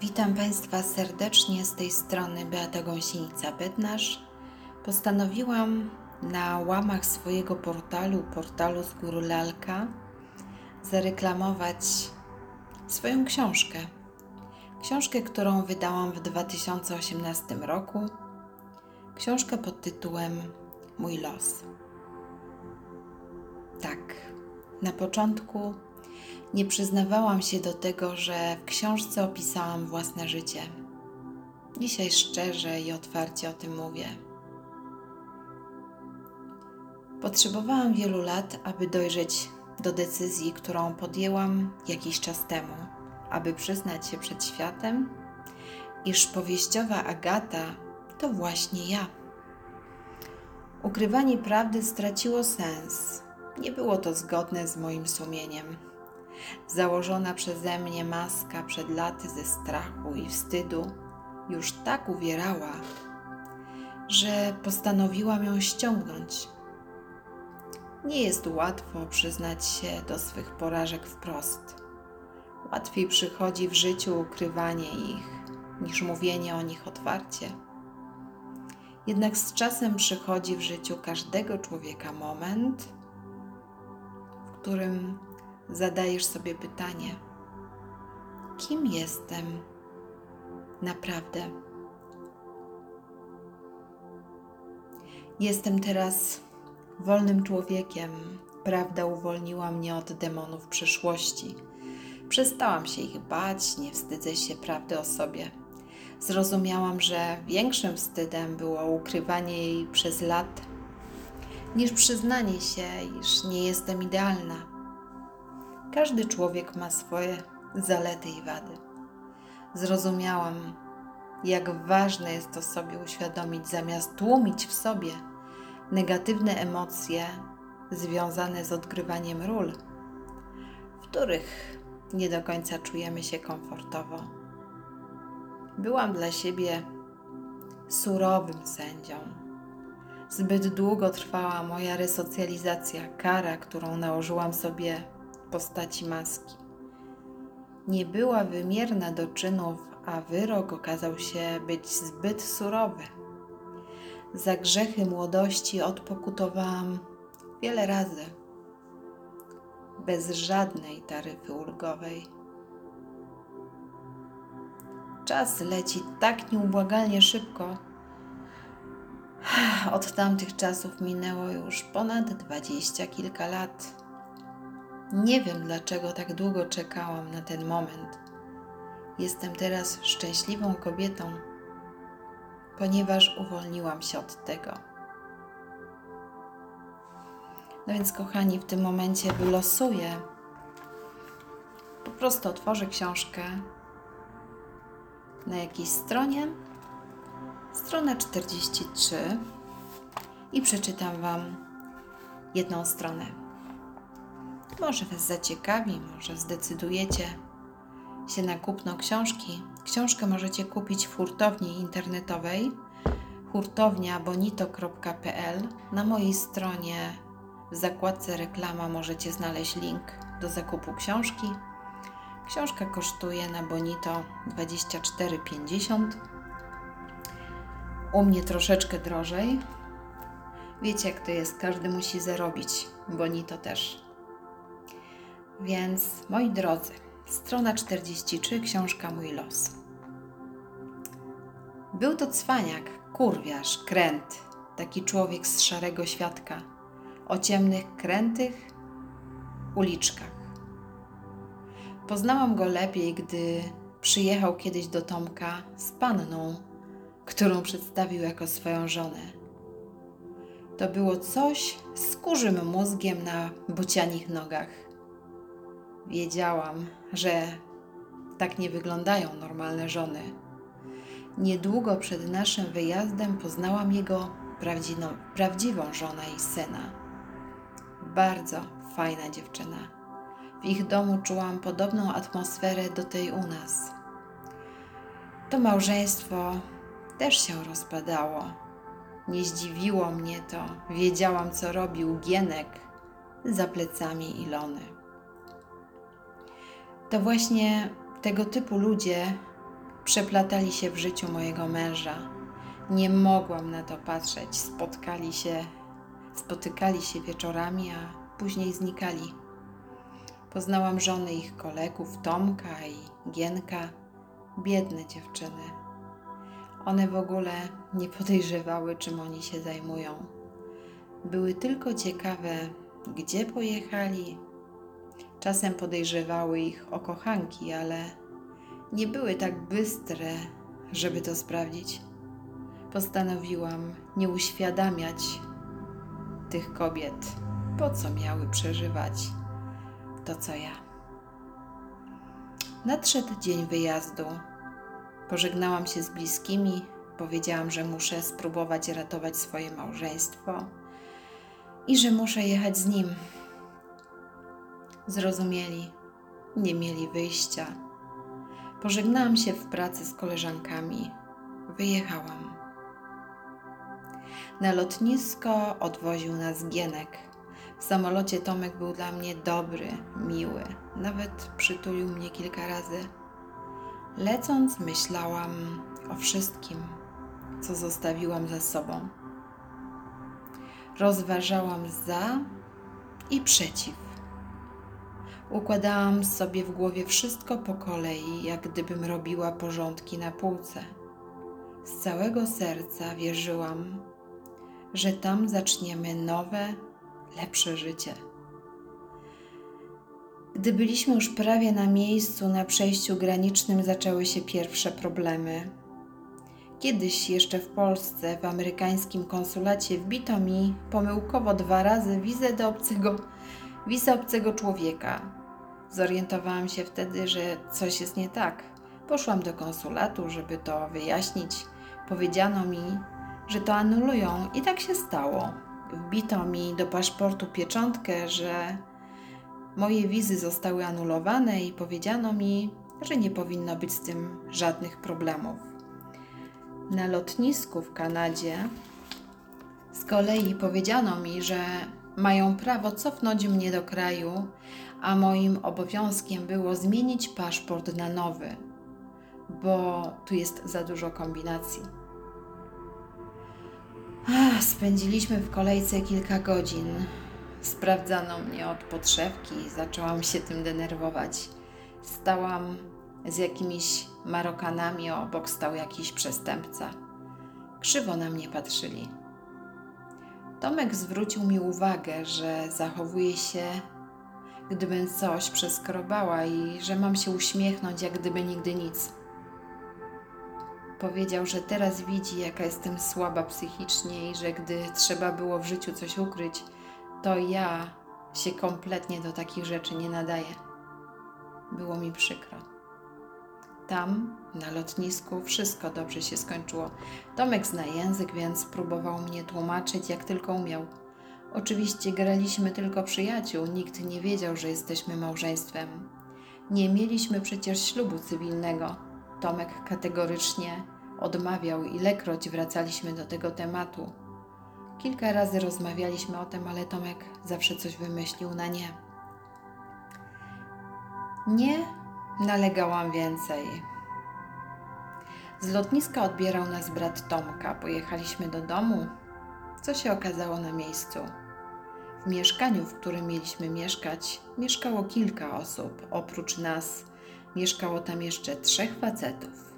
Witam Państwa serdecznie z tej strony Beata Gąsienica-Bednarz. Postanowiłam na łamach swojego portalu, portalu z góry Lalka, zareklamować swoją książkę. Książkę, którą wydałam w 2018 roku. Książkę pod tytułem Mój los. Tak, na początku nie przyznawałam się do tego, że w książce opisałam własne życie. Dzisiaj szczerze i otwarcie o tym mówię. Potrzebowałam wielu lat, aby dojrzeć do decyzji, którą podjęłam jakiś czas temu, aby przyznać się przed światem, iż powieściowa Agata to właśnie ja. Ukrywanie prawdy straciło sens. Nie było to zgodne z moim sumieniem. Założona przeze mnie maska przed laty ze strachu i wstydu już tak uwierała, że postanowiłam ją ściągnąć. Nie jest łatwo przyznać się do swych porażek wprost. Łatwiej przychodzi w życiu ukrywanie ich niż mówienie o nich otwarcie. Jednak z czasem przychodzi w życiu każdego człowieka moment, w którym zadajesz sobie pytanie: kim jestem naprawdę? Jestem teraz wolnym człowiekiem. Prawda uwolniła mnie od demonów przyszłości. Przestałam się ich bać, nie wstydzę się prawdy o sobie. Zrozumiałam, że większym wstydem było ukrywanie jej przez lat, niż przyznanie się, iż nie jestem idealna każdy człowiek ma swoje zalety i wady. Zrozumiałam, jak ważne jest to sobie uświadomić, zamiast tłumić w sobie negatywne emocje związane z odgrywaniem ról, w których nie do końca czujemy się komfortowo. Byłam dla siebie surowym sędzią. Zbyt długo trwała moja resocjalizacja, kara, którą nałożyłam sobie postaci maski. Nie była wymierna do czynów, a wyrok okazał się być zbyt surowy. Za grzechy młodości odpokutowałam wiele razy, bez żadnej taryfy ulgowej. Czas leci tak nieubłagalnie szybko. Od tamtych czasów minęło już ponad dwadzieścia kilka lat. Nie wiem, dlaczego tak długo czekałam na ten moment. Jestem teraz szczęśliwą kobietą, ponieważ uwolniłam się od tego. No więc, kochani, w tym momencie wylosuję. Po prostu otworzę książkę na jakiejś stronie, stronę 43 i przeczytam Wam jedną stronę. Może Was zaciekawi, może zdecydujecie się na kupno książki. Książkę możecie kupić w hurtowni internetowej hurtowniabonito.pl. Na mojej stronie w zakładce reklama możecie znaleźć link do zakupu książki. Książka kosztuje na Bonito 24,50. U mnie troszeczkę drożej. Wiecie, jak to jest, każdy musi zarobić. Bonito też. Więc, moi drodzy, strona 43, książka Mój los. Był to cwaniak, kurwiarz, kręt, taki człowiek z szarego świadka, o ciemnych, krętych uliczkach. Poznałam go lepiej, gdy przyjechał kiedyś do Tomka z panną, którą przedstawił jako swoją żonę. To było coś z kurzym mózgiem na bocianich nogach Wiedziałam, że tak nie wyglądają normalne żony. Niedługo przed naszym wyjazdem poznałam jego prawdziwą, prawdziwą żonę i syna. Bardzo fajna dziewczyna. W ich domu czułam podobną atmosferę do tej u nas. To małżeństwo też się rozpadało. Nie zdziwiło mnie to. Wiedziałam, co robił Gienek za plecami Ilony to właśnie tego typu ludzie przeplatali się w życiu mojego męża. Nie mogłam na to patrzeć. Spotkali się, spotykali się wieczorami, a później znikali. Poznałam żony ich kolegów, Tomka i Gienka, biedne dziewczyny. One w ogóle nie podejrzewały, czym oni się zajmują. Były tylko ciekawe, gdzie pojechali. Czasem podejrzewały ich o kochanki, ale nie były tak bystre, żeby to sprawdzić. Postanowiłam nie uświadamiać tych kobiet, po co miały przeżywać to, co ja. Nadszedł dzień wyjazdu. Pożegnałam się z bliskimi, powiedziałam, że muszę spróbować ratować swoje małżeństwo i że muszę jechać z nim. Zrozumieli, nie mieli wyjścia. Pożegnałam się w pracy z koleżankami. Wyjechałam. Na lotnisko odwoził nas Gienek. W samolocie Tomek był dla mnie dobry, miły, nawet przytulił mnie kilka razy. Lecąc, myślałam o wszystkim, co zostawiłam za sobą. Rozważałam za i przeciw. Układałam sobie w głowie wszystko po kolei, jak gdybym robiła porządki na półce. Z całego serca wierzyłam, że tam zaczniemy nowe, lepsze życie. Gdy byliśmy już prawie na miejscu, na przejściu granicznym zaczęły się pierwsze problemy. Kiedyś jeszcze w Polsce, w amerykańskim konsulacie, wbito mi pomyłkowo dwa razy wizę do obcego, wizę obcego człowieka. Zorientowałam się wtedy, że coś jest nie tak. Poszłam do konsulatu, żeby to wyjaśnić. Powiedziano mi, że to anulują i tak się stało. Wbito mi do paszportu pieczątkę, że moje wizy zostały anulowane i powiedziano mi, że nie powinno być z tym żadnych problemów. Na lotnisku w Kanadzie z kolei powiedziano mi, że mają prawo cofnąć mnie do kraju, a moim obowiązkiem było zmienić paszport na nowy, bo tu jest za dużo kombinacji. Ach, spędziliśmy w kolejce kilka godzin. Sprawdzano mnie od podszewki zaczęłam się tym denerwować. Stałam z jakimiś Marokanami, obok stał jakiś przestępca. Krzywo na mnie patrzyli. Tomek zwrócił mi uwagę, że zachowuje się, gdybym coś przeskrobała i że mam się uśmiechnąć, jak gdyby nigdy nic. Powiedział, że teraz widzi, jaka jestem słaba psychicznie i że gdy trzeba było w życiu coś ukryć, to ja się kompletnie do takich rzeczy nie nadaję. Było mi przykro. Tam, na lotnisku, wszystko dobrze się skończyło. Tomek zna język, więc próbował mnie tłumaczyć, jak tylko umiał. Oczywiście graliśmy tylko przyjaciół, nikt nie wiedział, że jesteśmy małżeństwem. Nie mieliśmy przecież ślubu cywilnego. Tomek kategorycznie odmawiał, ilekroć wracaliśmy do tego tematu. Kilka razy rozmawialiśmy o tym, ale Tomek zawsze coś wymyślił na nie. Nie nalegałam więcej. Z lotniska odbierał nas brat Tomka. Pojechaliśmy do domu, co się okazało na miejscu. W mieszkaniu, w którym mieliśmy mieszkać, mieszkało kilka osób. Oprócz nas mieszkało tam jeszcze trzech facetów.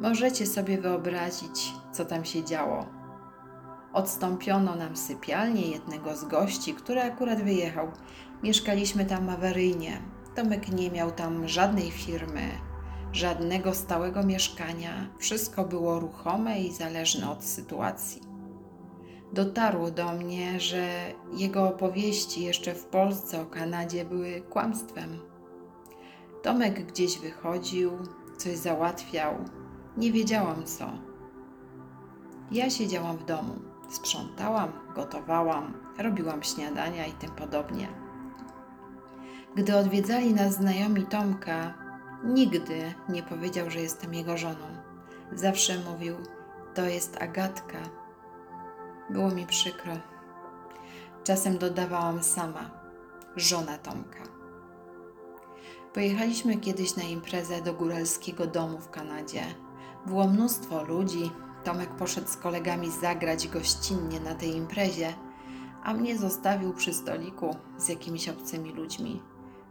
Możecie sobie wyobrazić, co tam się działo. Odstąpiono nam sypialnię jednego z gości, który akurat wyjechał. Mieszkaliśmy tam awaryjnie. Tomek nie miał tam żadnej firmy, żadnego stałego mieszkania. Wszystko było ruchome i zależne od sytuacji. Dotarło do mnie, że jego opowieści jeszcze w Polsce o Kanadzie były kłamstwem. Tomek gdzieś wychodził, coś załatwiał, nie wiedziałam co. Ja siedziałam w domu, sprzątałam, gotowałam, robiłam śniadania i tym podobnie. Gdy odwiedzali nas znajomi Tomka, nigdy nie powiedział, że jestem jego żoną. Zawsze mówił: To jest Agatka. Było mi przykro. Czasem dodawałam sama: żona Tomka. Pojechaliśmy kiedyś na imprezę do góralskiego domu w Kanadzie. Było mnóstwo ludzi. Tomek poszedł z kolegami zagrać gościnnie na tej imprezie, a mnie zostawił przy stoliku z jakimiś obcymi ludźmi.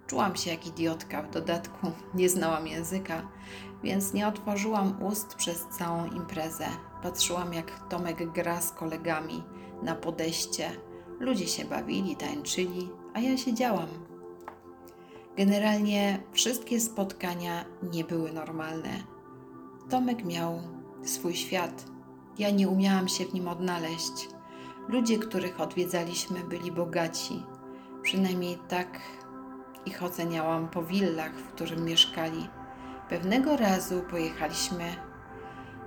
Czułam się jak idiotka, w dodatku nie znałam języka, więc nie otworzyłam ust przez całą imprezę. Patrzyłam, jak Tomek gra z kolegami na podejście. Ludzie się bawili, tańczyli, a ja siedziałam. Generalnie wszystkie spotkania nie były normalne. Tomek miał swój świat. Ja nie umiałam się w nim odnaleźć. Ludzie, których odwiedzaliśmy, byli bogaci. Przynajmniej tak ich oceniałam po willach, w którym mieszkali. Pewnego razu pojechaliśmy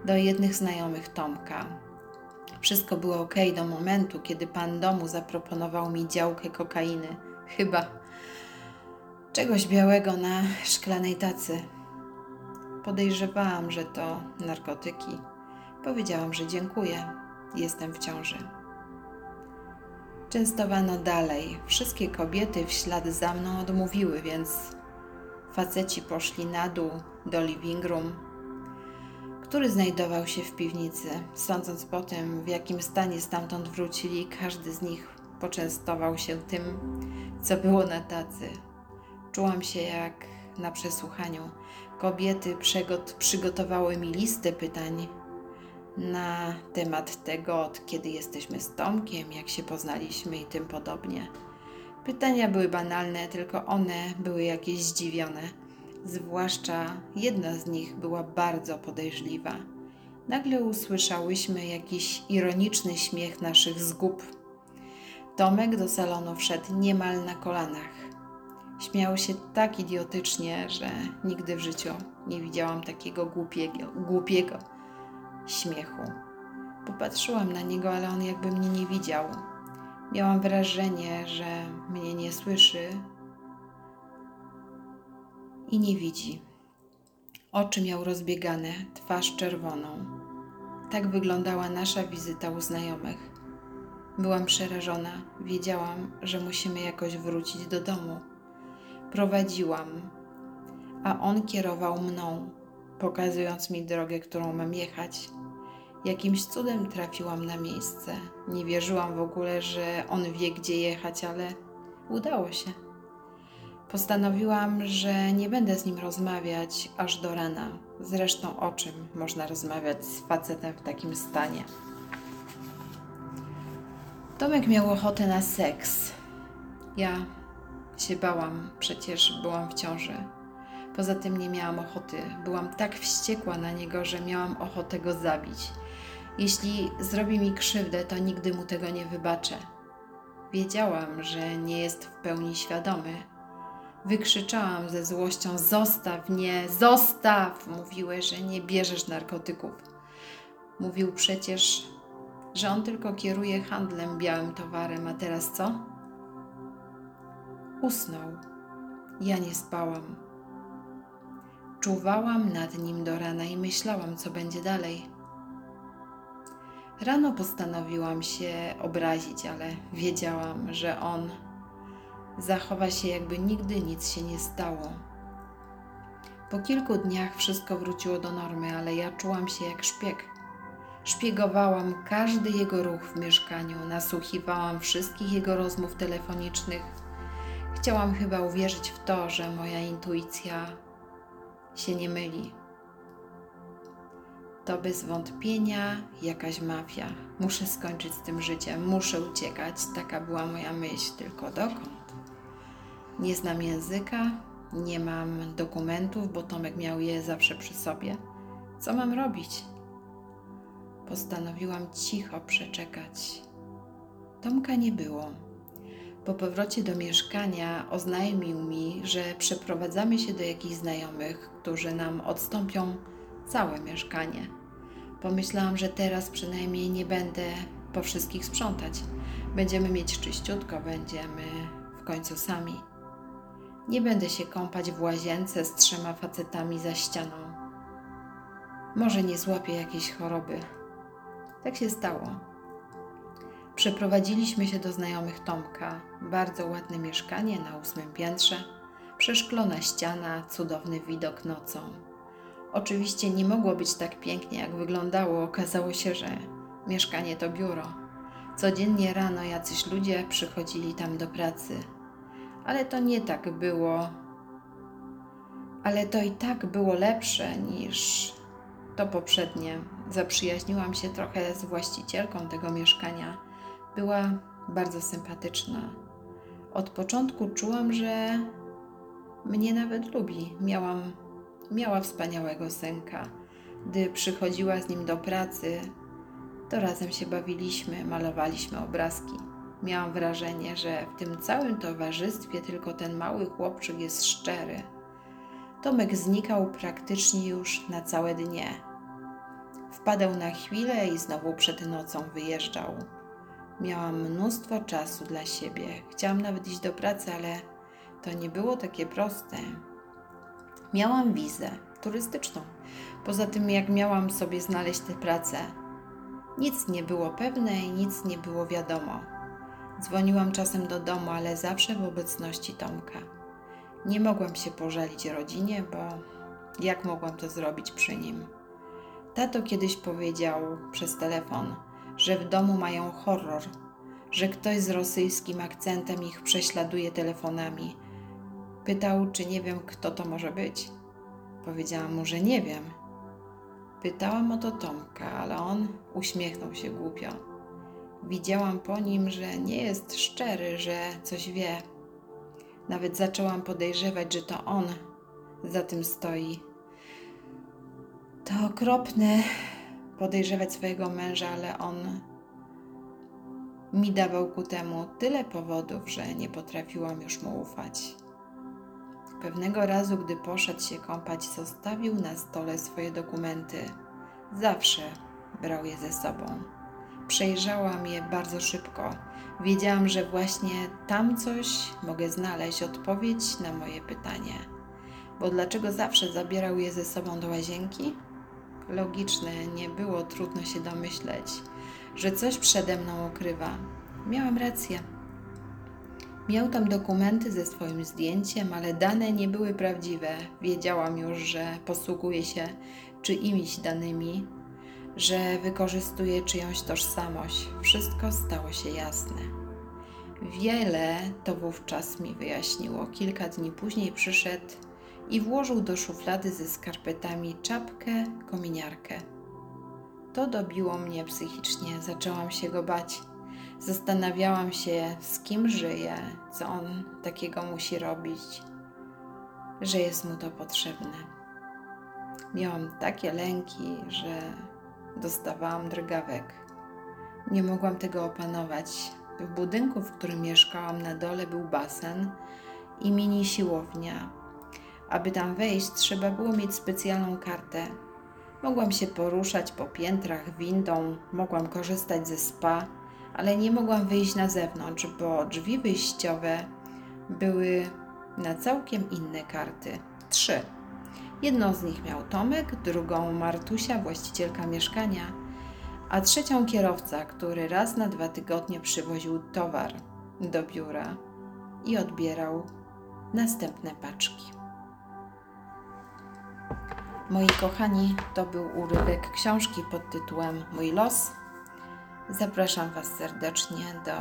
do jednych znajomych Tomka. Wszystko było ok do momentu, kiedy pan domu zaproponował mi działkę kokainy. Chyba czegoś białego na szklanej tacy. Podejrzewałam, że to narkotyki. Powiedziałam, że dziękuję. Jestem w ciąży. Częstowano dalej. Wszystkie kobiety w ślad za mną odmówiły, więc faceci poszli na dół do living room, który znajdował się w piwnicy. Sądząc po tym, w jakim stanie stamtąd wrócili, każdy z nich poczęstował się tym, co było na tacy. Czułam się jak na przesłuchaniu. Kobiety przygotowały mi listę pytań na temat tego, od kiedy jesteśmy z Tomkiem, jak się poznaliśmy i tym podobnie. Pytania były banalne, tylko one były jakieś zdziwione. Zwłaszcza jedna z nich była bardzo podejrzliwa. Nagle usłyszałyśmy jakiś ironiczny śmiech naszych zgub. Tomek do salonu wszedł niemal na kolanach. Śmiał się tak idiotycznie, że nigdy w życiu nie widziałam takiego głupiego. głupiego śmiechu. Popatrzyłam na niego, ale on jakby mnie nie widział. Miałam wrażenie, że mnie nie słyszy i nie widzi. Oczy miał rozbiegane, twarz czerwoną. Tak wyglądała nasza wizyta u znajomych. Byłam przerażona, wiedziałam, że musimy jakoś wrócić do domu. Prowadziłam, a on kierował mną, pokazując mi drogę, którą mam jechać. Jakimś cudem trafiłam na miejsce. Nie wierzyłam w ogóle, że on wie, gdzie jechać, ale udało się. Postanowiłam, że nie będę z nim rozmawiać aż do rana. Zresztą o czym można rozmawiać z facetem w takim stanie? Tomek miał ochotę na seks. Ja się bałam, przecież byłam w ciąży. Poza tym nie miałam ochoty. Byłam tak wściekła na niego, że miałam ochotę go zabić. Jeśli zrobi mi krzywdę, to nigdy mu tego nie wybaczę. Wiedziałam, że nie jest w pełni świadomy. Wykrzyczałam ze złością: Zostaw mnie, zostaw! Mówiły, że nie bierzesz narkotyków. Mówił przecież, że on tylko kieruje handlem białym towarem, a teraz co? Usnął. Ja nie spałam. Czuwałam nad nim do rana i myślałam, co będzie dalej. Rano postanowiłam się obrazić, ale wiedziałam, że on zachowa się, jakby nigdy nic się nie stało. Po kilku dniach wszystko wróciło do normy, ale ja czułam się jak szpieg. Szpiegowałam każdy jego ruch w mieszkaniu, nasłuchiwałam wszystkich jego rozmów telefonicznych. Chciałam chyba uwierzyć w to, że moja intuicja się nie myli. To bez wątpienia jakaś mafia. Muszę skończyć z tym życiem, muszę uciekać. Taka była moja myśl, tylko dokąd? Nie znam języka, nie mam dokumentów, bo Tomek miał je zawsze przy sobie. Co mam robić? Postanowiłam cicho przeczekać. Tomka nie było. Po powrocie do mieszkania oznajmił mi, że przeprowadzamy się do jakichś znajomych, którzy nam odstąpią całe mieszkanie. Pomyślałam, że teraz przynajmniej nie będę po wszystkich sprzątać. Będziemy mieć czyściutko, będziemy w końcu sami. Nie będę się kąpać w łazience z trzema facetami za ścianą. Może nie złapię jakiejś choroby. Tak się stało. Przeprowadziliśmy się do znajomych Tomka. Bardzo ładne mieszkanie na ósmym piętrze. Przeszklona ściana, cudowny widok nocą. Oczywiście nie mogło być tak pięknie, jak wyglądało. Okazało się, że mieszkanie to biuro. Codziennie rano jacyś ludzie przychodzili tam do pracy. Ale to nie tak było. Ale to i tak było lepsze niż to poprzednie. Zaprzyjaźniłam się trochę z właścicielką tego mieszkania. Była bardzo sympatyczna. Od początku czułam, że mnie nawet lubi. Miałam, miała wspaniałego synka. Gdy przychodziła z nim do pracy, to razem się bawiliśmy, malowaliśmy obrazki. Miałam wrażenie, że w tym całym towarzystwie tylko ten mały chłopczyk jest szczery. Tomek znikał praktycznie już na całe dnie. Wpadał na chwilę i znowu przed nocą wyjeżdżał. Miałam mnóstwo czasu dla siebie. Chciałam nawet iść do pracy, ale to nie było takie proste. Miałam wizę turystyczną. Poza tym, jak miałam sobie znaleźć tę pracę, nic nie było pewne i nic nie było wiadomo. Dzwoniłam czasem do domu, ale zawsze w obecności Tomka. Nie mogłam się pożalić rodzinie, bo jak mogłam to zrobić przy nim? Tato kiedyś powiedział przez telefon, że w domu mają horror, że ktoś z rosyjskim akcentem ich prześladuje telefonami. Pytał, czy nie wiem, kto to może być. Powiedziałam mu, że nie wiem. Pytałam o to Tomka, ale on uśmiechnął się głupio. Widziałam po nim, że nie jest szczery, że coś wie. Nawet zaczęłam podejrzewać, że to on za tym stoi. To okropne podejrzewać swojego męża, ale on mi dawał ku temu tyle powodów, że nie potrafiłam już mu ufać. Pewnego razu, gdy poszedł się kąpać, zostawił na stole swoje dokumenty. Zawsze brał je ze sobą. Przejrzałam je bardzo szybko. Wiedziałam, że właśnie tam coś mogę znaleźć odpowiedź na moje pytanie. Bo dlaczego zawsze zabierał je ze sobą do łazienki? Logiczne, nie było trudno się domyśleć, że coś przede mną ukrywa. Miałam rację. Miał tam dokumenty ze swoim zdjęciem, ale dane nie były prawdziwe. Wiedziałam już, że posługuje się czyimiś danymi, że wykorzystuje czyjąś tożsamość. Wszystko stało się jasne. Wiele to wówczas mi wyjaśniło. Kilka dni później przyszedł i włożył do szuflady ze skarpetami czapkę, kominiarkę. To dobiło mnie psychicznie, zaczęłam się go bać. Zastanawiałam się, z kim żyje, co on takiego musi robić, że jest mu to potrzebne. Miałam takie lęki, że dostawałam drgawek. Nie mogłam tego opanować. W budynku, w którym mieszkałam na dole, był basen i mini siłownia. Aby tam wejść, trzeba było mieć specjalną kartę. Mogłam się poruszać po piętrach windą, mogłam korzystać ze spa, ale nie mogłam wyjść na zewnątrz, bo drzwi wyjściowe były na całkiem inne karty. Trzy. Jedną z nich miał Tomek, drugą Martusia, właścicielka mieszkania, a trzecią kierowca, który raz na dwa tygodnie przywoził towar do biura i odbierał następne paczki. Moi kochani, to był urywek książki pod tytułem Mój los. Zapraszam Was serdecznie do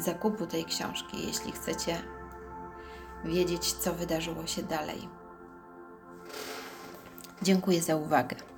zakupu tej książki, jeśli chcecie wiedzieć, co wydarzyło się dalej. Dziękuję za uwagę.